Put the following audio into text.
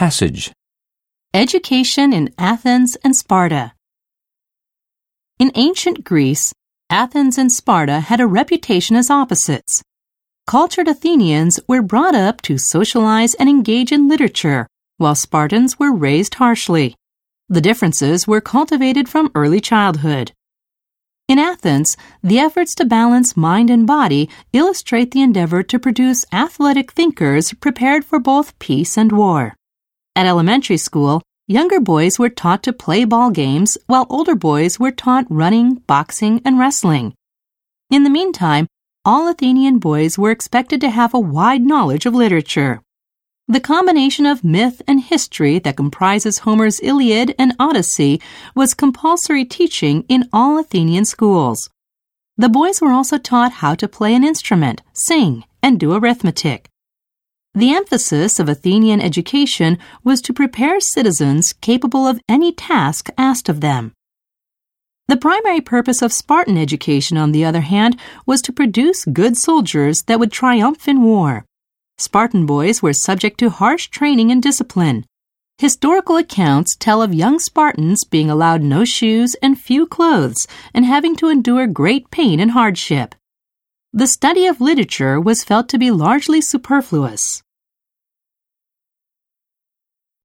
Passage Education in Athens and Sparta. In ancient Greece, Athens and Sparta had a reputation as opposites. Cultured Athenians were brought up to socialize and engage in literature, while Spartans were raised harshly. The differences were cultivated from early childhood. In Athens, the efforts to balance mind and body illustrate the endeavor to produce athletic thinkers prepared for both peace and war. At elementary school, younger boys were taught to play ball games while older boys were taught running, boxing, and wrestling. In the meantime, all Athenian boys were expected to have a wide knowledge of literature. The combination of myth and history that comprises Homer's Iliad and Odyssey was compulsory teaching in all Athenian schools. The boys were also taught how to play an instrument, sing, and do arithmetic. The emphasis of Athenian education was to prepare citizens capable of any task asked of them. The primary purpose of Spartan education, on the other hand, was to produce good soldiers that would triumph in war. Spartan boys were subject to harsh training and discipline. Historical accounts tell of young Spartans being allowed no shoes and few clothes and having to endure great pain and hardship. The study of literature was felt to be largely superfluous.